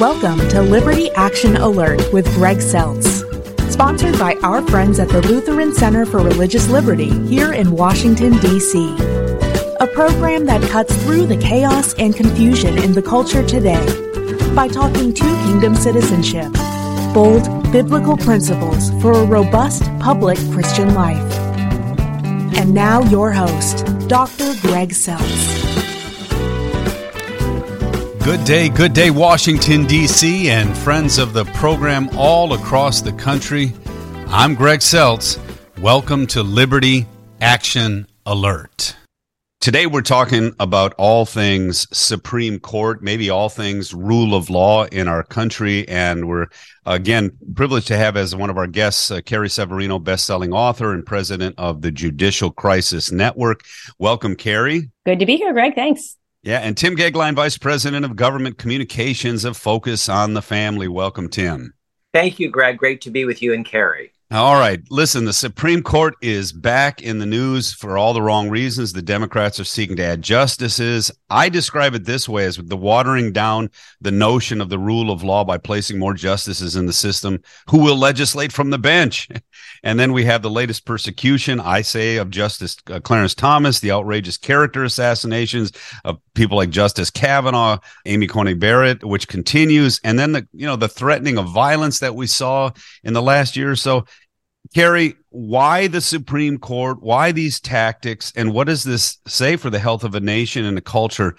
Welcome to Liberty Action Alert with Greg Seltz, sponsored by our friends at the Lutheran Center for Religious Liberty here in Washington, D.C. A program that cuts through the chaos and confusion in the culture today by talking to kingdom citizenship, bold biblical principles for a robust public Christian life. And now, your host, Dr. Greg Seltz. Good day, good day, Washington, D.C., and friends of the program all across the country. I'm Greg Seltz. Welcome to Liberty Action Alert. Today, we're talking about all things Supreme Court, maybe all things rule of law in our country. And we're, again, privileged to have as one of our guests, uh, Carrie Severino, best-selling author and president of the Judicial Crisis Network. Welcome, Carrie. Good to be here, Greg. Thanks. Yeah, and Tim Goeglein, Vice President of Government Communications of Focus on the Family. Welcome, Tim. Thank you, Greg. Great to be with you and Carrie. All right. Listen, the Supreme Court is back in the news for all the wrong reasons. The Democrats are seeking to add justices. I describe it this way as the watering down the notion of the rule of law by placing more justices in the system who will legislate from the bench. And then we have the latest persecution, I say, of Justice uh, Clarence Thomas, the outrageous character assassinations of people like Justice Kavanaugh, Amy Coney Barrett, which continues. And then the, you know, the threatening of violence that we saw in the last year or so. Carrie, why the Supreme Court? Why these tactics? And what does this say for the health of a nation and a culture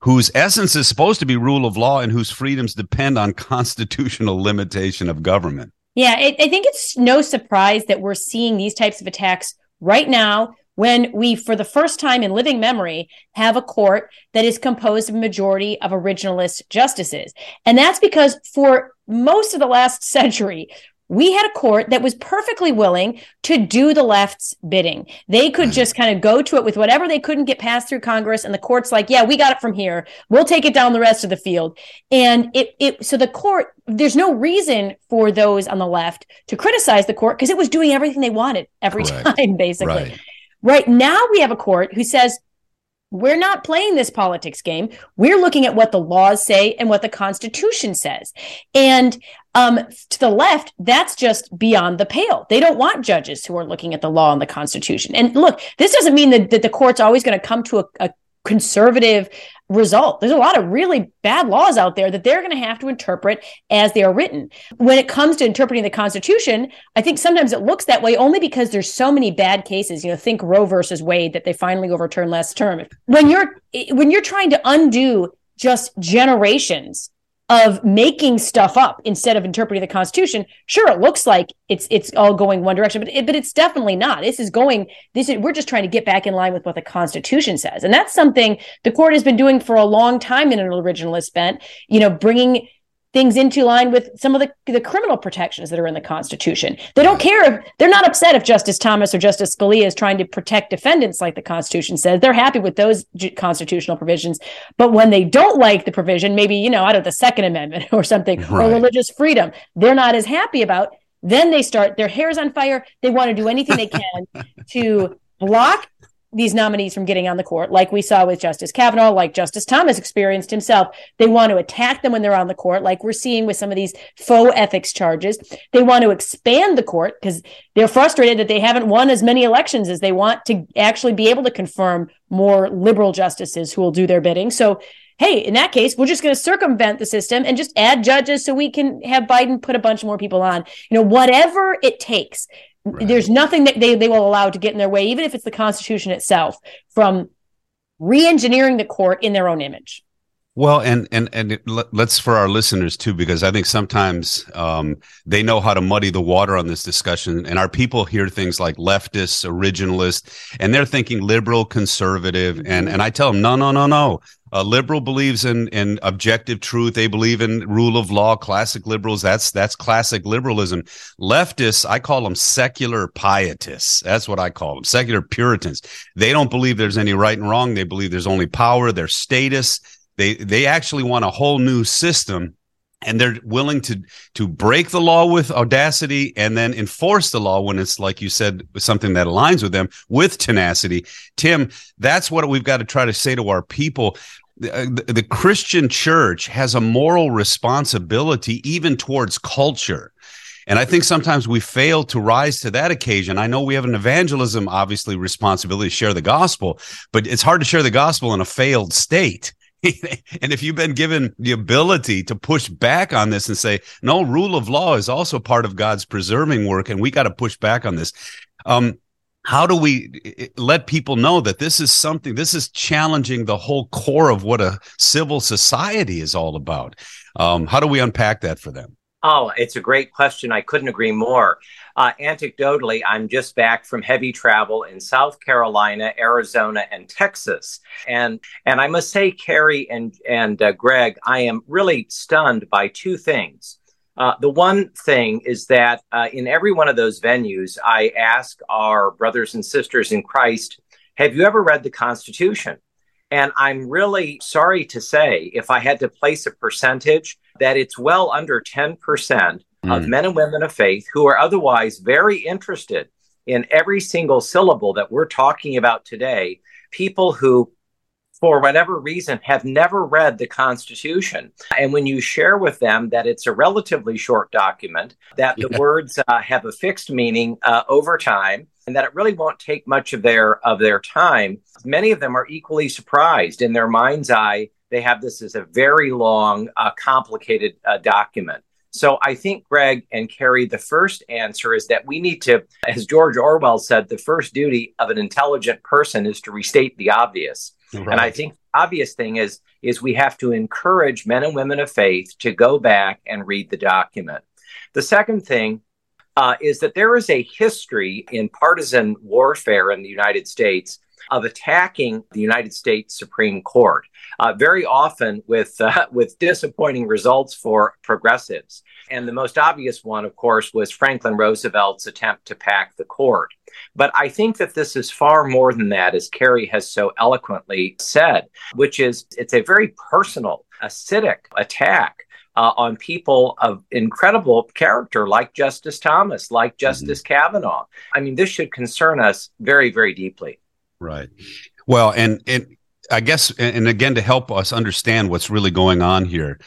whose essence is supposed to be rule of law and whose freedoms depend on constitutional limitation of government? Yeah, I, I think it's no surprise that we're seeing these types of attacks right now when we, for the first time in living memory, have a court that is composed of a majority of originalist justices. And that's because for most of the last century, we had a court that was perfectly willing to do the left's bidding. They could just kind of go to it with whatever they couldn't get passed through Congress, and the court's like, "Yeah, we got it from here. We'll take it down the rest of the field." And it, it so the court, there's no reason for those on the left to criticize the court because it was doing everything they wanted every Correct. time, basically. Right. right now, we have a court who says we're not playing this politics game. We're looking at what the laws say and what the Constitution says. And um, to the left, that's just beyond the pale. They don't want judges who are looking at the law and the Constitution. And look, this doesn't mean that, that the court's always going to come to a, a conservative result. There's a lot of really bad laws out there that they're going to have to interpret as they are written. When it comes to interpreting the Constitution, I think sometimes it looks that way only because there's so many bad cases. You know, think Roe versus Wade that they finally overturned last term. When you're when you're trying to undo just generations of making stuff up instead of interpreting the Constitution, sure, it looks like it's it's all going one direction, but it, but it's definitely not. This is going. This is we're just trying to get back in line with what the Constitution says, and that's something the court has been doing for a long time in an originalist bent. You know, bringing things into line with some of the, the criminal protections that are in the Constitution. They don't care if they're not upset if Justice Thomas or Justice Scalia is trying to protect defendants like the Constitution says. They're happy with those constitutional provisions. But when they don't like the provision, maybe, you know, out of the Second Amendment or something, right. or religious freedom, they're not as happy about. Then they start, their hair's on fire. They want to do anything they can to block these nominees from getting on the court, like we saw with Justice Kavanaugh, like Justice Thomas experienced himself. They want to attack them when they're on the court, like we're seeing with some of these faux ethics charges. They want to expand the court because they're frustrated that they haven't won as many elections as they want to actually be able to confirm more liberal justices who will do their bidding. So, hey, in that case, we're just going to circumvent the system and just add judges so we can have Biden put a bunch more people on. You know, whatever it takes Right. There's nothing that they, they will allow to get in their way, even if it's the Constitution itself, from re-engineering the court in their own image. Well, and and and let's for our listeners too, because I think sometimes um, they know how to muddy the water on this discussion, and our people hear things like leftist, originalist, and they're thinking liberal, conservative, and and I tell them, no, no, no, no. A liberal believes in in objective truth. They believe in rule of law. Classic liberals. That's that's classic liberalism. Leftists, I call them secular pietists. That's what I call them. Secular Puritans. They don't believe there's any right and wrong. They believe there's only power. Their status they they actually want a whole new system and they're willing to to break the law with audacity and then enforce the law when it's like you said something that aligns with them with tenacity tim that's what we've got to try to say to our people uh, the, the Christian church has a moral responsibility even towards culture. And I think sometimes we fail to rise to that occasion. I know we have an evangelism, obviously, responsibility to share the gospel, but it's hard to share the gospel in a failed state. and if you've been given the ability to push back on this and say, no, rule of law is also part of God's preserving work, and we got to push back on this. Um, how do we let people know that this is something this is challenging the whole core of what a civil society is all about. Um, how do we unpack that for them? Oh it's a great question. I couldn't agree more. Uh, anecdotally i'm just back from heavy travel in south carolina arizona and texas. And and i must say carrie and and uh, greg i am really stunned by two things uh, the one thing is that uh, in every one of those venues, I ask our brothers and sisters in Christ, have you ever read the Constitution? And I'm really sorry to say, if I had to place a percentage, that it's well under 10% mm. of men and women of faith who are otherwise very interested in every single syllable that we're talking about today. People who for whatever reason, have never read the Constitution. And when you share with them that it's a relatively short document, that the words uh, have a fixed meaning uh, over time, and that it really won't take much of their of their time, many of them are equally surprised. In their mind's eye, they have this as a very long, uh, complicated uh, document. So I think, Greg and Carrie, the first answer is that we need to, as George Orwell said, the first duty of an intelligent person is to restate the obvious. Right. And I think the obvious thing is is we have to encourage men and women of faith to go back and read the document. The second thing uh, is that there is a history in partisan warfare in the United States of attacking the United States Supreme Court, uh, very often with uh, with disappointing results for progressives. And the most obvious one, of course, was Franklin Roosevelt's attempt to pack the court. But I think that this is far more than that, as Carrie has so eloquently said, which is it's a very personal, acidic attack uh, on people of incredible character like Justice Thomas, like mm-hmm. Justice mm-hmm. Kavanaugh. I mean, this should concern us very, very deeply. Right. Well, and and I guess, and again, to help us understand what's really going on here,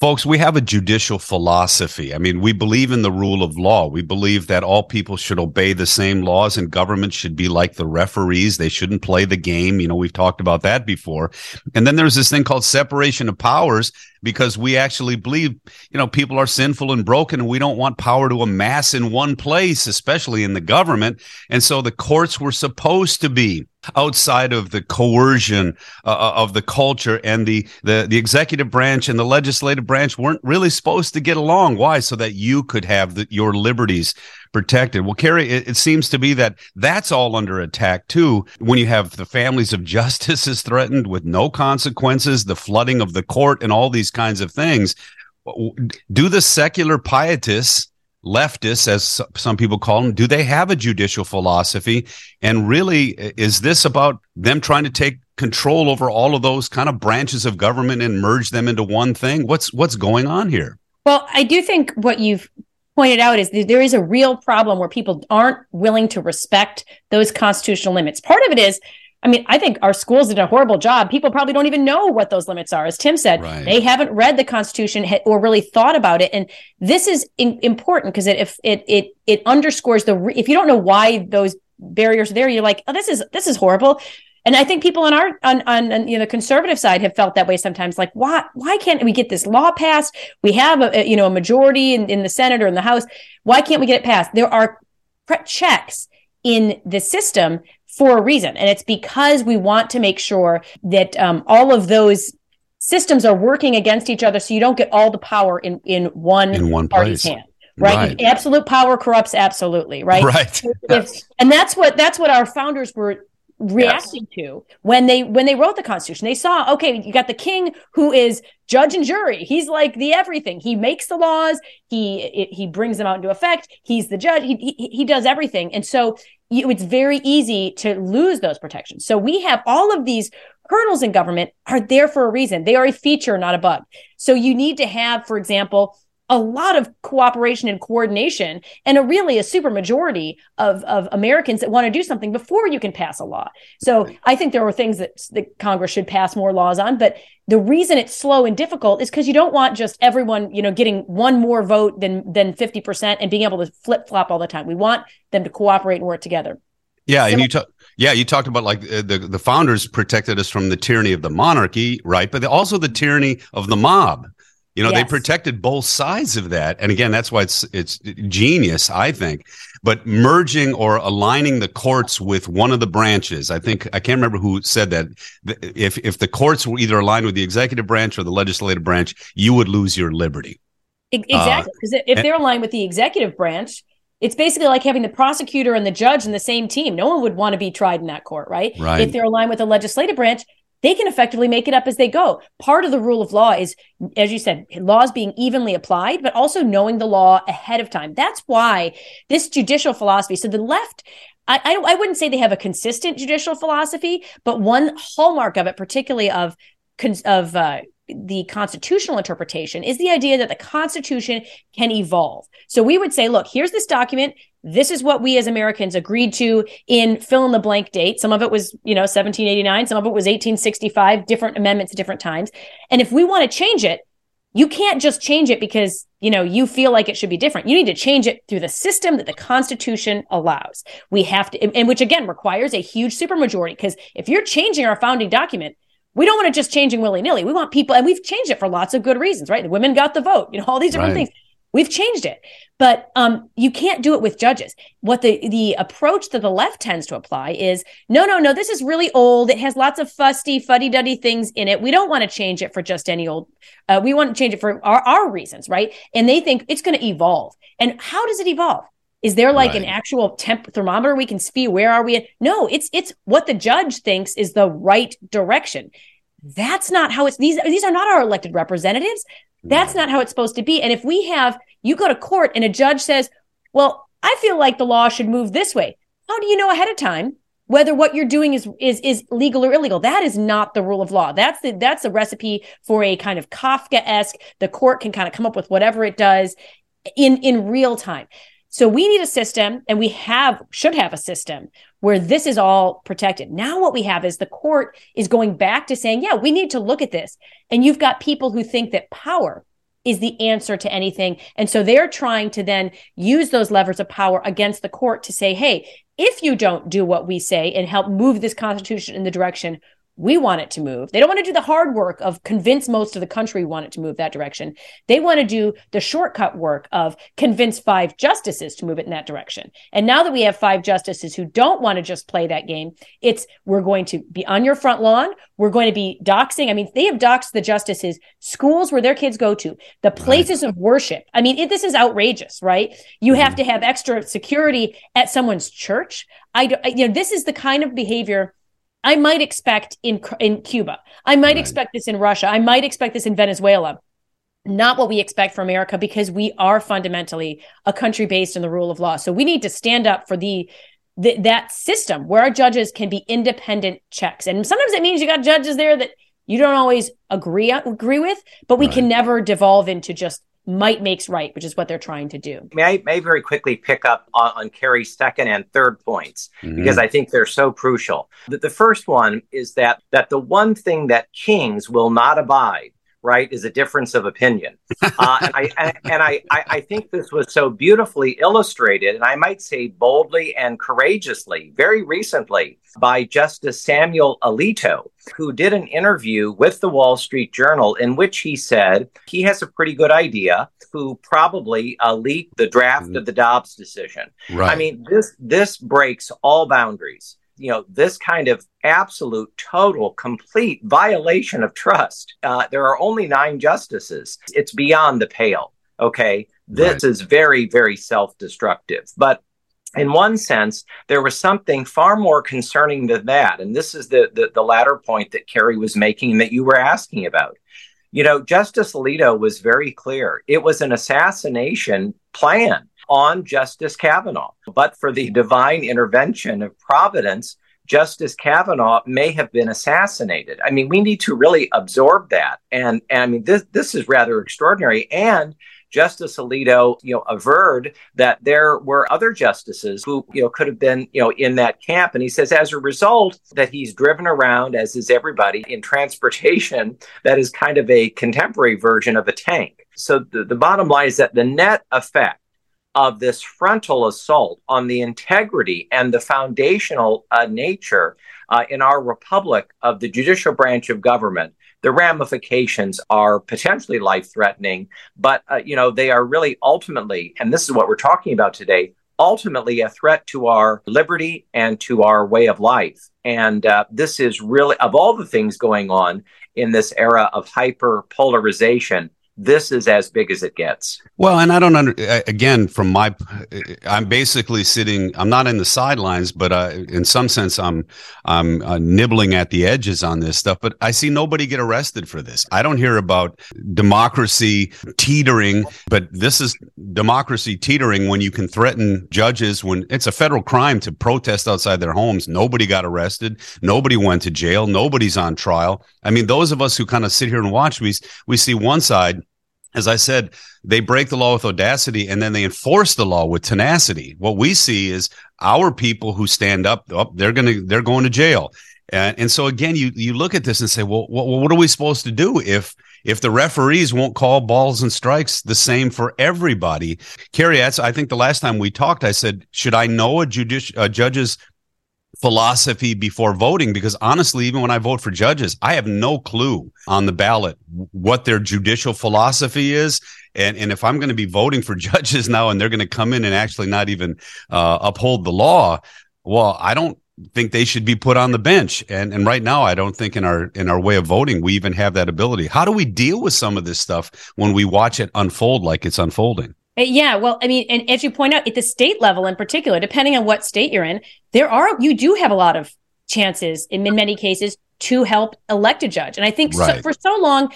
Folks, we have a judicial philosophy. I mean, we believe in the rule of law. We believe that all people should obey the same laws and government should be like the referees. They shouldn't play the game. You know, we've talked about that before. And then there's this thing called separation of powers because we actually believe, you know, people are sinful and broken and we don't want power to amass in one place, especially in the government. And so the courts were supposed to be outside of the coercion uh, uh, of the culture and the, the the executive branch and the legislative branch weren't really supposed to get along. Why? So that you could have the, your liberties protected. Well Carrie, it, it, seems to be that that's all under attack too when you have the families of justices threatened with no consequences the flooding of the court and all these kinds of things. Do the secular pietists leftists, as some people call them, do they have a judicial philosophy? And really, is this about them trying to take control over all of those kind of branches of government and merge them into one thing? What's what's going on here? Well, I do think what you've pointed out is there is a real problem where people aren't willing to respect those constitutional limits. Part of it is I mean, I think our schools did a horrible job. People probably don't even know what those limits are. As Tim said, right. they haven't read the Constitution or really thought about it. And this is in- important because it, if it it it underscores the re- if you don't know why those barriers are there, you're like, oh, this is this is horrible. And I think people on our on, on, on you know the conservative side have felt that way sometimes. Like, why why can't we get this law passed? We have a, a you know a majority in, in the Senate or in the House. Why can't we get it passed? There are checks in the system for a reason. And it's because we want to make sure that um, all of those systems are working against each other so you don't get all the power in, in one, in one party's place. hand. Right? right. Absolute power corrupts absolutely, right? Right. If, and that's what that's what our founders were reacting yes. to when they when they wrote the constitution. They saw okay you got the king who is judge and jury. He's like the everything. He makes the laws. He he brings them out into effect. He's the judge. He he, he does everything. And so it's very easy to lose those protections. So we have all of these hurdles in government are there for a reason. They are a feature not a bug. So you need to have for example a lot of cooperation and coordination and a really a super majority of, of Americans that want to do something before you can pass a law. So I think there are things that, that Congress should pass more laws on, but the reason it's slow and difficult is because you don't want just everyone, you know, getting one more vote than than 50% and being able to flip flop all the time. We want them to cooperate and work together. Yeah, and you talk. Yeah, you talked about like uh, the the founders protected us from the tyranny of the monarchy, right? But also the tyranny of the mob. You know, yes. they protected both sides of that, and again, that's why it's it's genius, I think. But merging or aligning the courts with one of the branches, I think I can't remember who said that. If if the courts were either aligned with the executive branch or the legislative branch, you would lose your liberty. Exactly, because uh, if they're aligned with the executive branch, it's basically like having the prosecutor and the judge in the same team. No one would want to be tried in that court, right? Right. If they're aligned with the legislative branch, they can effectively make it up as they go. Part of the rule of law is, as you said, laws being evenly applied, but also knowing the law ahead of time. That's why this judicial philosophy. So the left, I, I, I wouldn't say they have a consistent judicial philosophy, but one hallmark of it, particularly of of uh, the constitutional interpretation is the idea that the Constitution can evolve. So we would say, look, here's this document. This is what we as Americans agreed to in fill in the blank date. Some of it was, you know, 1789, some of it was 1865, different amendments at different times. And if we want to change it, you can't just change it because, you know, you feel like it should be different. You need to change it through the system that the Constitution allows. We have to, and which again requires a huge supermajority because if you're changing our founding document, we don't want to just changing willy nilly. We want people, and we've changed it for lots of good reasons, right? The women got the vote, you know, all these different right. things. We've changed it, but um, you can't do it with judges. What the the approach that the left tends to apply is no, no, no. This is really old. It has lots of fusty, fuddy duddy things in it. We don't want to change it for just any old. Uh, we want to change it for our, our reasons, right? And they think it's going to evolve. And how does it evolve? Is there like right. an actual temp thermometer we can see? Where are we? At? No, it's it's what the judge thinks is the right direction. That's not how it's these these are not our elected representatives. That's not how it's supposed to be. And if we have you go to court and a judge says, "Well, I feel like the law should move this way." How do you know ahead of time whether what you're doing is is is legal or illegal? That is not the rule of law. That's the that's a recipe for a kind of Kafka-esque the court can kind of come up with whatever it does in in real time. So we need a system and we have should have a system where this is all protected. Now what we have is the court is going back to saying, yeah, we need to look at this. And you've got people who think that power is the answer to anything. And so they're trying to then use those levers of power against the court to say, hey, if you don't do what we say and help move this constitution in the direction we want it to move. They don't want to do the hard work of convince most of the country want it to move that direction. They want to do the shortcut work of convince five justices to move it in that direction. And now that we have five justices who don't want to just play that game, it's we're going to be on your front lawn. We're going to be doxing. I mean, they have doxed the justices, schools where their kids go to, the places right. of worship. I mean, it, this is outrageous, right? You mm-hmm. have to have extra security at someone's church. I, you know, this is the kind of behavior I might expect in in Cuba. I might right. expect this in Russia. I might expect this in Venezuela. Not what we expect for America because we are fundamentally a country based in the rule of law. So we need to stand up for the, the that system where our judges can be independent checks. And sometimes it means you got judges there that you don't always agree agree with, but we right. can never devolve into just might makes right, which is what they're trying to do. May I may very quickly pick up on, on Carrie's second and third points mm-hmm. because I think they're so crucial. The, the first one is that that the one thing that kings will not abide right, is a difference of opinion. Uh, and I, and, and I, I think this was so beautifully illustrated, and I might say boldly and courageously, very recently by Justice Samuel Alito, who did an interview with the Wall Street Journal in which he said he has a pretty good idea who probably uh, leaked the draft mm-hmm. of the Dobbs decision. Right. I mean, this this breaks all boundaries you know this kind of absolute total complete violation of trust uh, there are only nine justices. It's beyond the pale okay? This right. is very very self-destructive. But in one sense there was something far more concerning than that. And this is the, the, the latter point that carrie was making that you were asking about. You know justice alito was very clear. It was an assassination plan on Justice Kavanaugh. But for the divine intervention of Providence, Justice Kavanaugh may have been assassinated. I mean, we need to really absorb that. And, and I mean, this, this is rather extraordinary. And Justice Alito, you know, averred that there were other justices who, you know, could have been, you know, in that camp. And he says, as a result, that he's driven around, as is everybody, in transportation that is kind of a contemporary version of a tank. So the, the bottom line is that the net effect of this frontal assault on the integrity and the foundational uh, nature uh, in our republic of the judicial branch of government. The ramifications are potentially life threatening but uh, you know they are really ultimately and this is what we're talking about today ultimately a threat to our liberty and to our way of life. And uh, this is really of all the things going on in this era of hyper polarization this is as big as it gets. Well, and I don't under again from my I'm basically sitting I'm not in the sidelines but uh, in some sense I'm I'm uh, nibbling at the edges on this stuff but I see nobody get arrested for this. I don't hear about democracy teetering but this is democracy teetering when you can threaten judges when it's a federal crime to protest outside their homes. Nobody got arrested, nobody went to jail, nobody's on trial. I mean those of us who kind of sit here and watch we we see one side as I said, they break the law with audacity and then they enforce the law with tenacity. What we see is our people who stand up, oh, they're going to, they're going to jail. And, and so again, you, you look at this and say, well, what, what are we supposed to do if, if the referees won't call balls and strikes the same for everybody? Carrie, I think the last time we talked, I said, should I know a a judge's philosophy before voting because honestly even when i vote for judges i have no clue on the ballot what their judicial philosophy is. And and if i'm going to be voting for judges now and they're going to come in and actually not even uh, uphold the law well i don't think they should be put on the bench. And and right now i don't think in our in our way of voting we even have that ability. How do we deal with some of this stuff when we watch it unfold like it's unfolding? Uh, yeah, well, I mean, and as you point out, at the state level in particular, depending on what state you're in, there are you do have a lot of chances in, in many cases to help elect a judge. And I think right. so, for so long,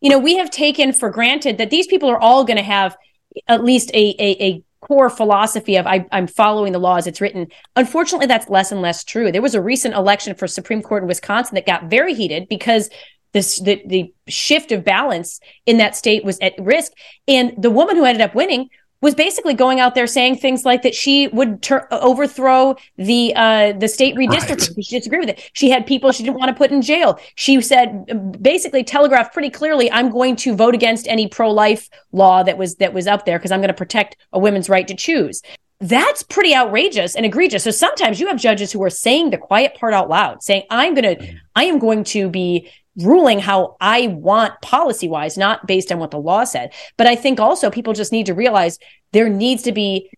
you know, we have taken for granted that these people are all going to have at least a, a, a core philosophy of I, am following the law as it's written. Unfortunately, that's less and less true. There was a recent election for Supreme Court in Wisconsin that got very heated because this the, the shift of balance in that state was at risk and the woman who ended up winning was basically going out there saying things like that she would ter- overthrow the uh, the state redistricting. Right. She disagreed with it. She had people she didn't want to put in jail. She said basically telegraphed pretty clearly, "I'm going to vote against any pro life law that was that was up there because I'm going to protect a woman's right to choose." That's pretty outrageous and egregious. So sometimes you have judges who are saying the quiet part out loud, saying, "I'm going to, I am going to be ruling how I want policy wise, not based on what the law said. But I think also people just need to realize there needs to be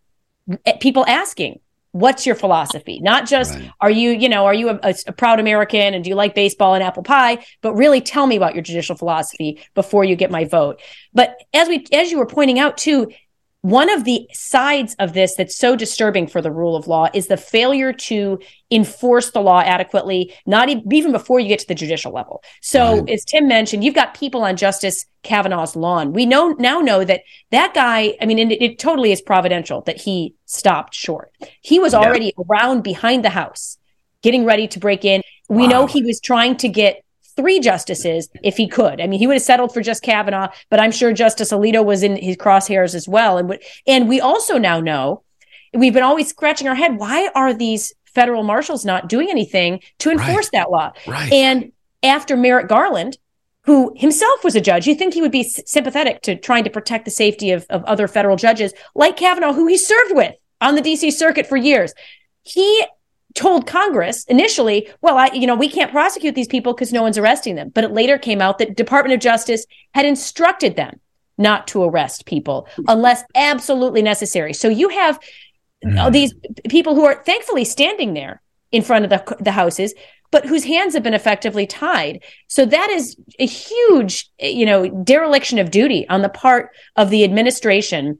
people asking, what's your philosophy? Not just right. are you, you know, are you a, a, proud American and do you like baseball and apple pie? But really tell me about your judicial philosophy before you get my vote. But as we, as you were pointing out too, one of the sides of this that's so disturbing for the rule of law is the failure to enforce the law adequately, not even before you get to the judicial level. So, right. as Tim mentioned, you've got people on Justice Kavanaugh's lawn. We know now know that that guy. I mean, it, it totally is providential that he stopped short. He was already yeah. around behind the house, getting ready to break in. We wow. know he was trying to get three justices if he could. I mean, he would have settled for just Kavanaugh, but I'm sure Justice Alito was in his crosshairs as well. And and we also now know we've been always scratching our head. Why are these federal marshals not doing anything to enforce right. that law? Right. And after Merrick Garland, who himself was a judge, you think he would be sympathetic to trying to protect the safety of, of other federal judges like Kavanaugh, who he served with on the DC circuit for years. He told Congress initially, well, I, you know, we can't prosecute these people because no one's arresting them. But it later came out that Department of Justice had instructed them not to arrest people unless absolutely necessary. So you have mm. these people who are thankfully standing there in front of the, the houses, but whose hands have been effectively tied. So that is a huge, you know, dereliction of duty on the part of the administration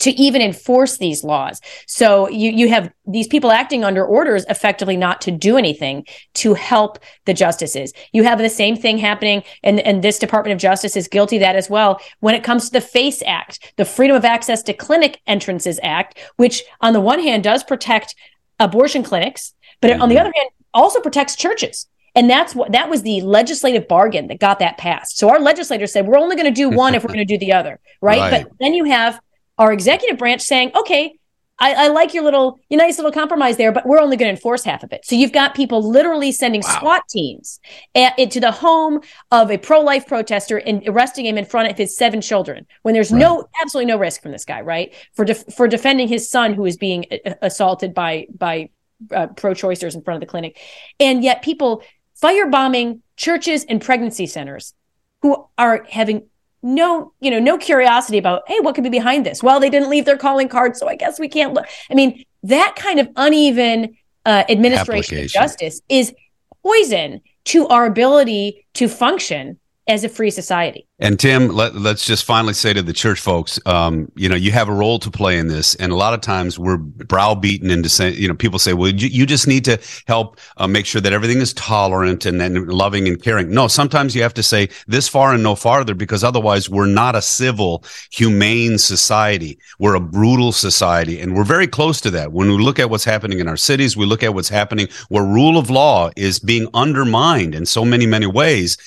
to even enforce these laws. So you you have these people acting under orders effectively not to do anything to help the justices. You have the same thing happening and and this Department of Justice is guilty of that as well when it comes to the FACE Act, the Freedom of Access to Clinic Entrances Act, which on the one hand does protect abortion clinics, but mm-hmm. on the mm-hmm. other hand also protects churches. And that's what that was the legislative bargain that got that passed. So our legislators said we're only going to do one if we're going to do the other, right? right? But then you have our executive branch saying, okay, I, I, like your little, your nice little compromise there, but we're only going to enforce half of it. So you've got people literally sending wow. SWAT teams at, into the home of a pro-life protester and arresting him in front of his seven children when there's right. no, absolutely no risk from this guy, right? For def- for defending his son who is being assaulted by by uh, pro-choicers in front of the clinic, and yet people firebombing churches and pregnancy centers who are having no, you know, no curiosity about, hey, what could be behind this? Well, they didn't leave their calling card, so I guess we can't look. I mean, that kind of uneven uh, administration of justice is poison to our ability to function as a free society. And Tim, let, us just finally say to the church folks, um, you know, you have a role to play in this. And a lot of times we're browbeaten into saying, you know, people say, well, you, you just need to help uh, make sure that everything is tolerant and, and loving and caring. No, sometimes you have to say this far and no farther because otherwise we're not a civil, humane society. We're a brutal society. And we're very close to that. When we look at what's happening in our cities, we look at what's happening where rule of law is being undermined in so many, many ways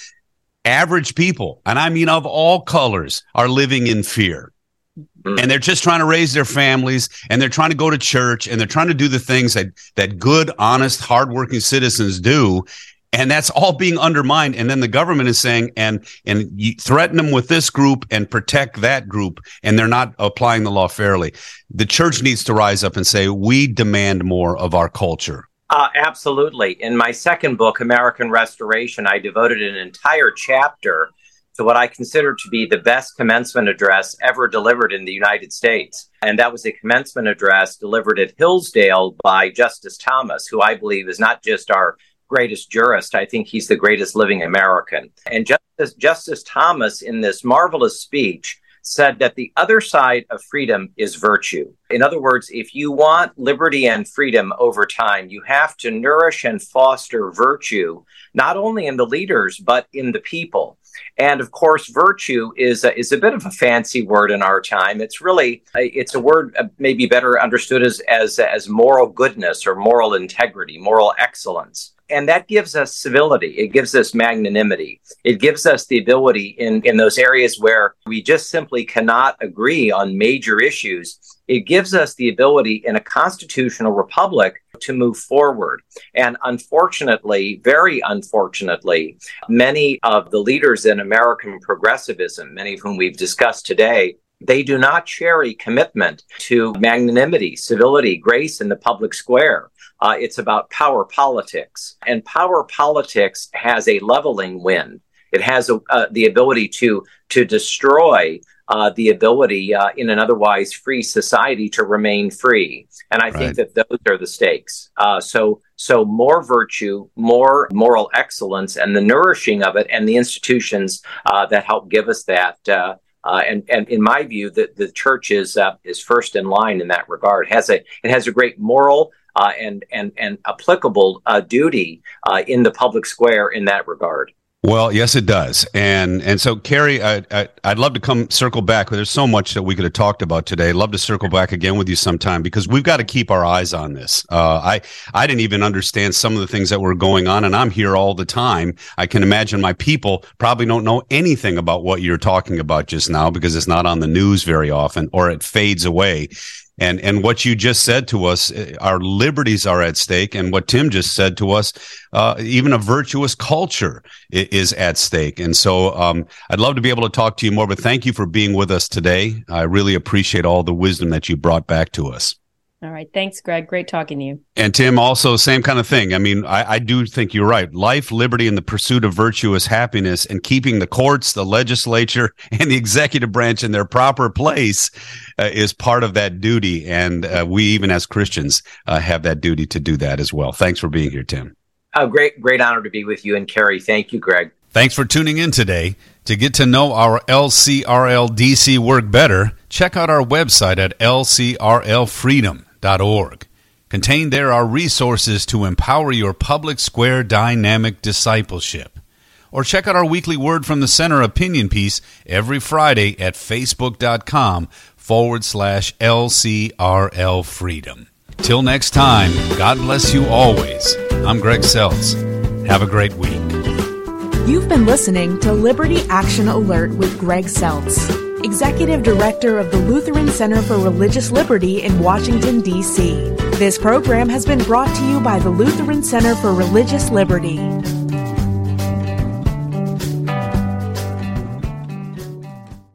average people, and I mean of all colors, are living in fear. Mm-hmm. And they're just trying to raise their families and they're trying to go to church and they're trying to do the things that, that good, honest, hardworking citizens do. And that's all being undermined. And then the government is saying, and, and you threaten them with this group and protect that group. And they're not applying the law fairly. The church needs to rise up and say, we demand more of our culture. Uh, absolutely. In my second book, American Restoration, I devoted an entire chapter to what I consider to be the best commencement address ever delivered in the United States. And that was a commencement address delivered at Hillsdale by Justice Thomas, who I believe is not just our greatest jurist, I think he's the greatest living American. And Justice, Justice Thomas, in this marvelous speech, said that the other side of freedom is virtue. In other words, if you want liberty and freedom over time, you have to nourish and foster virtue, not only in the leaders, but in the people. And of course, virtue is a, is a bit of a fancy word in our time. It's really it's a word uh, maybe better understood as as as moral goodness or moral integrity, moral excellence and that gives us civility. It gives us magnanimity. It gives us the ability in in those areas where we just simply cannot agree on major issues. It gives us the ability in a constitutional republic to move forward. And unfortunately very unfortunately many of the leaders in american progressivism many of whom we've discussed today they do not a commitment to magnanimity, civility, grace in the public square. Uh, it's about power politics. And power politics has a leveling wind. It has a, uh, the ability to, to destroy uh, the ability uh, in an otherwise free society to remain free. And I right. think that those are the stakes. Uh, so, so more virtue, more moral excellence, and the nourishing of it, and the institutions uh, that help give us that. Uh, uh, and, and in my view, the, the church is is first in line in that regard. Has a it has a great moral uh, and and and applicable uh, duty uh, in the public square in that regard. Well, yes, it does, and and so Carrie, I, I, would love to come circle back. There's so much that we could have talked about today. Love to circle back again with you sometime because we've got to keep our eyes on this. Uh, I I didn't even understand some of the things that were going on, and I'm here all the time. I can imagine my people probably don't know anything about what you're talking about just now because it's not on the news very often, or it fades away and and what you just said to us eh, our liberties are at stake. And what tim just said to us uh, even a virtuous culture is at stake. And so um, i'd love to be able to talk to you more but thank you for being with us today. I really appreciate all the wisdom that you brought back to us all right. Thanks, Greg. Great talking to you. And Tim, also same kind of thing. I mean, I, I, do think you're right. Life, liberty, and the pursuit of virtuous happiness and keeping the courts, the legislature, and the executive branch in their proper place uh, is part of that duty. And uh, we, even as Christians, uh, have that duty to do that as well. Thanks for being here, Tim. A great, great honor to be with you and Carrie. Thank you, Greg. Thanks for tuning in today. To get to know our LCRLDC work better, check out our website at lcrlfreedom org. Contained there are resources to empower your public square dynamic discipleship. Or check out our weekly Word from the Center opinion piece every Friday at facebook.com forward slash LCRL Freedom. Till next time, God bless you always. I'm Greg Seltz. Have a great week. You've been listening to Liberty Action Alert with Greg Seltz, Executive Director of the Lutheran Center for Religious Liberty in Washington, D.C. This program has been brought to you by the Lutheran Center for Religious Liberty.